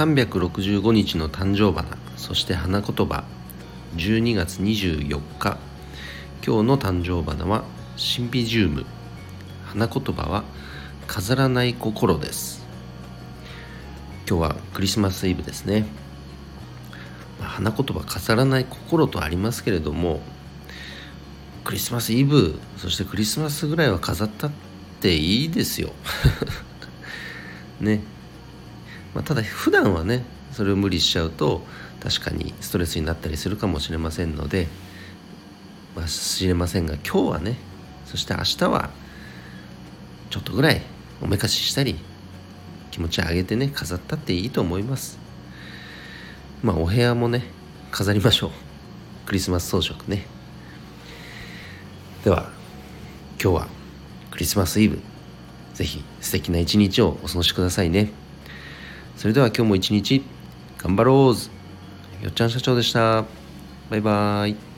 365日の誕生花そして花言葉12月24日。今日の誕生花はシンビジウム。花言葉は飾らない心です。今日はクリスマスイブですね、花言葉飾らない心とありますけれどもクリスマスイブそしてクリスマスぐらいは飾ったっていいですよ。ね、まあ、ただ普段はねそれを無理しちゃうと確かにストレスになったりするかもしれませんのでまあ、知れませんが今日はねそして明日はちょっとぐらいおめかししたり気持ち上げてね飾ったっていいと思います。まあお部屋もね飾りましょう。クリスマス装飾ね。では今日はクリスマスイブぜひ素敵な一日をお過ごしくださいね。それでは今日も一日頑張ろう。よっちゃん社長でした。バイバーイ。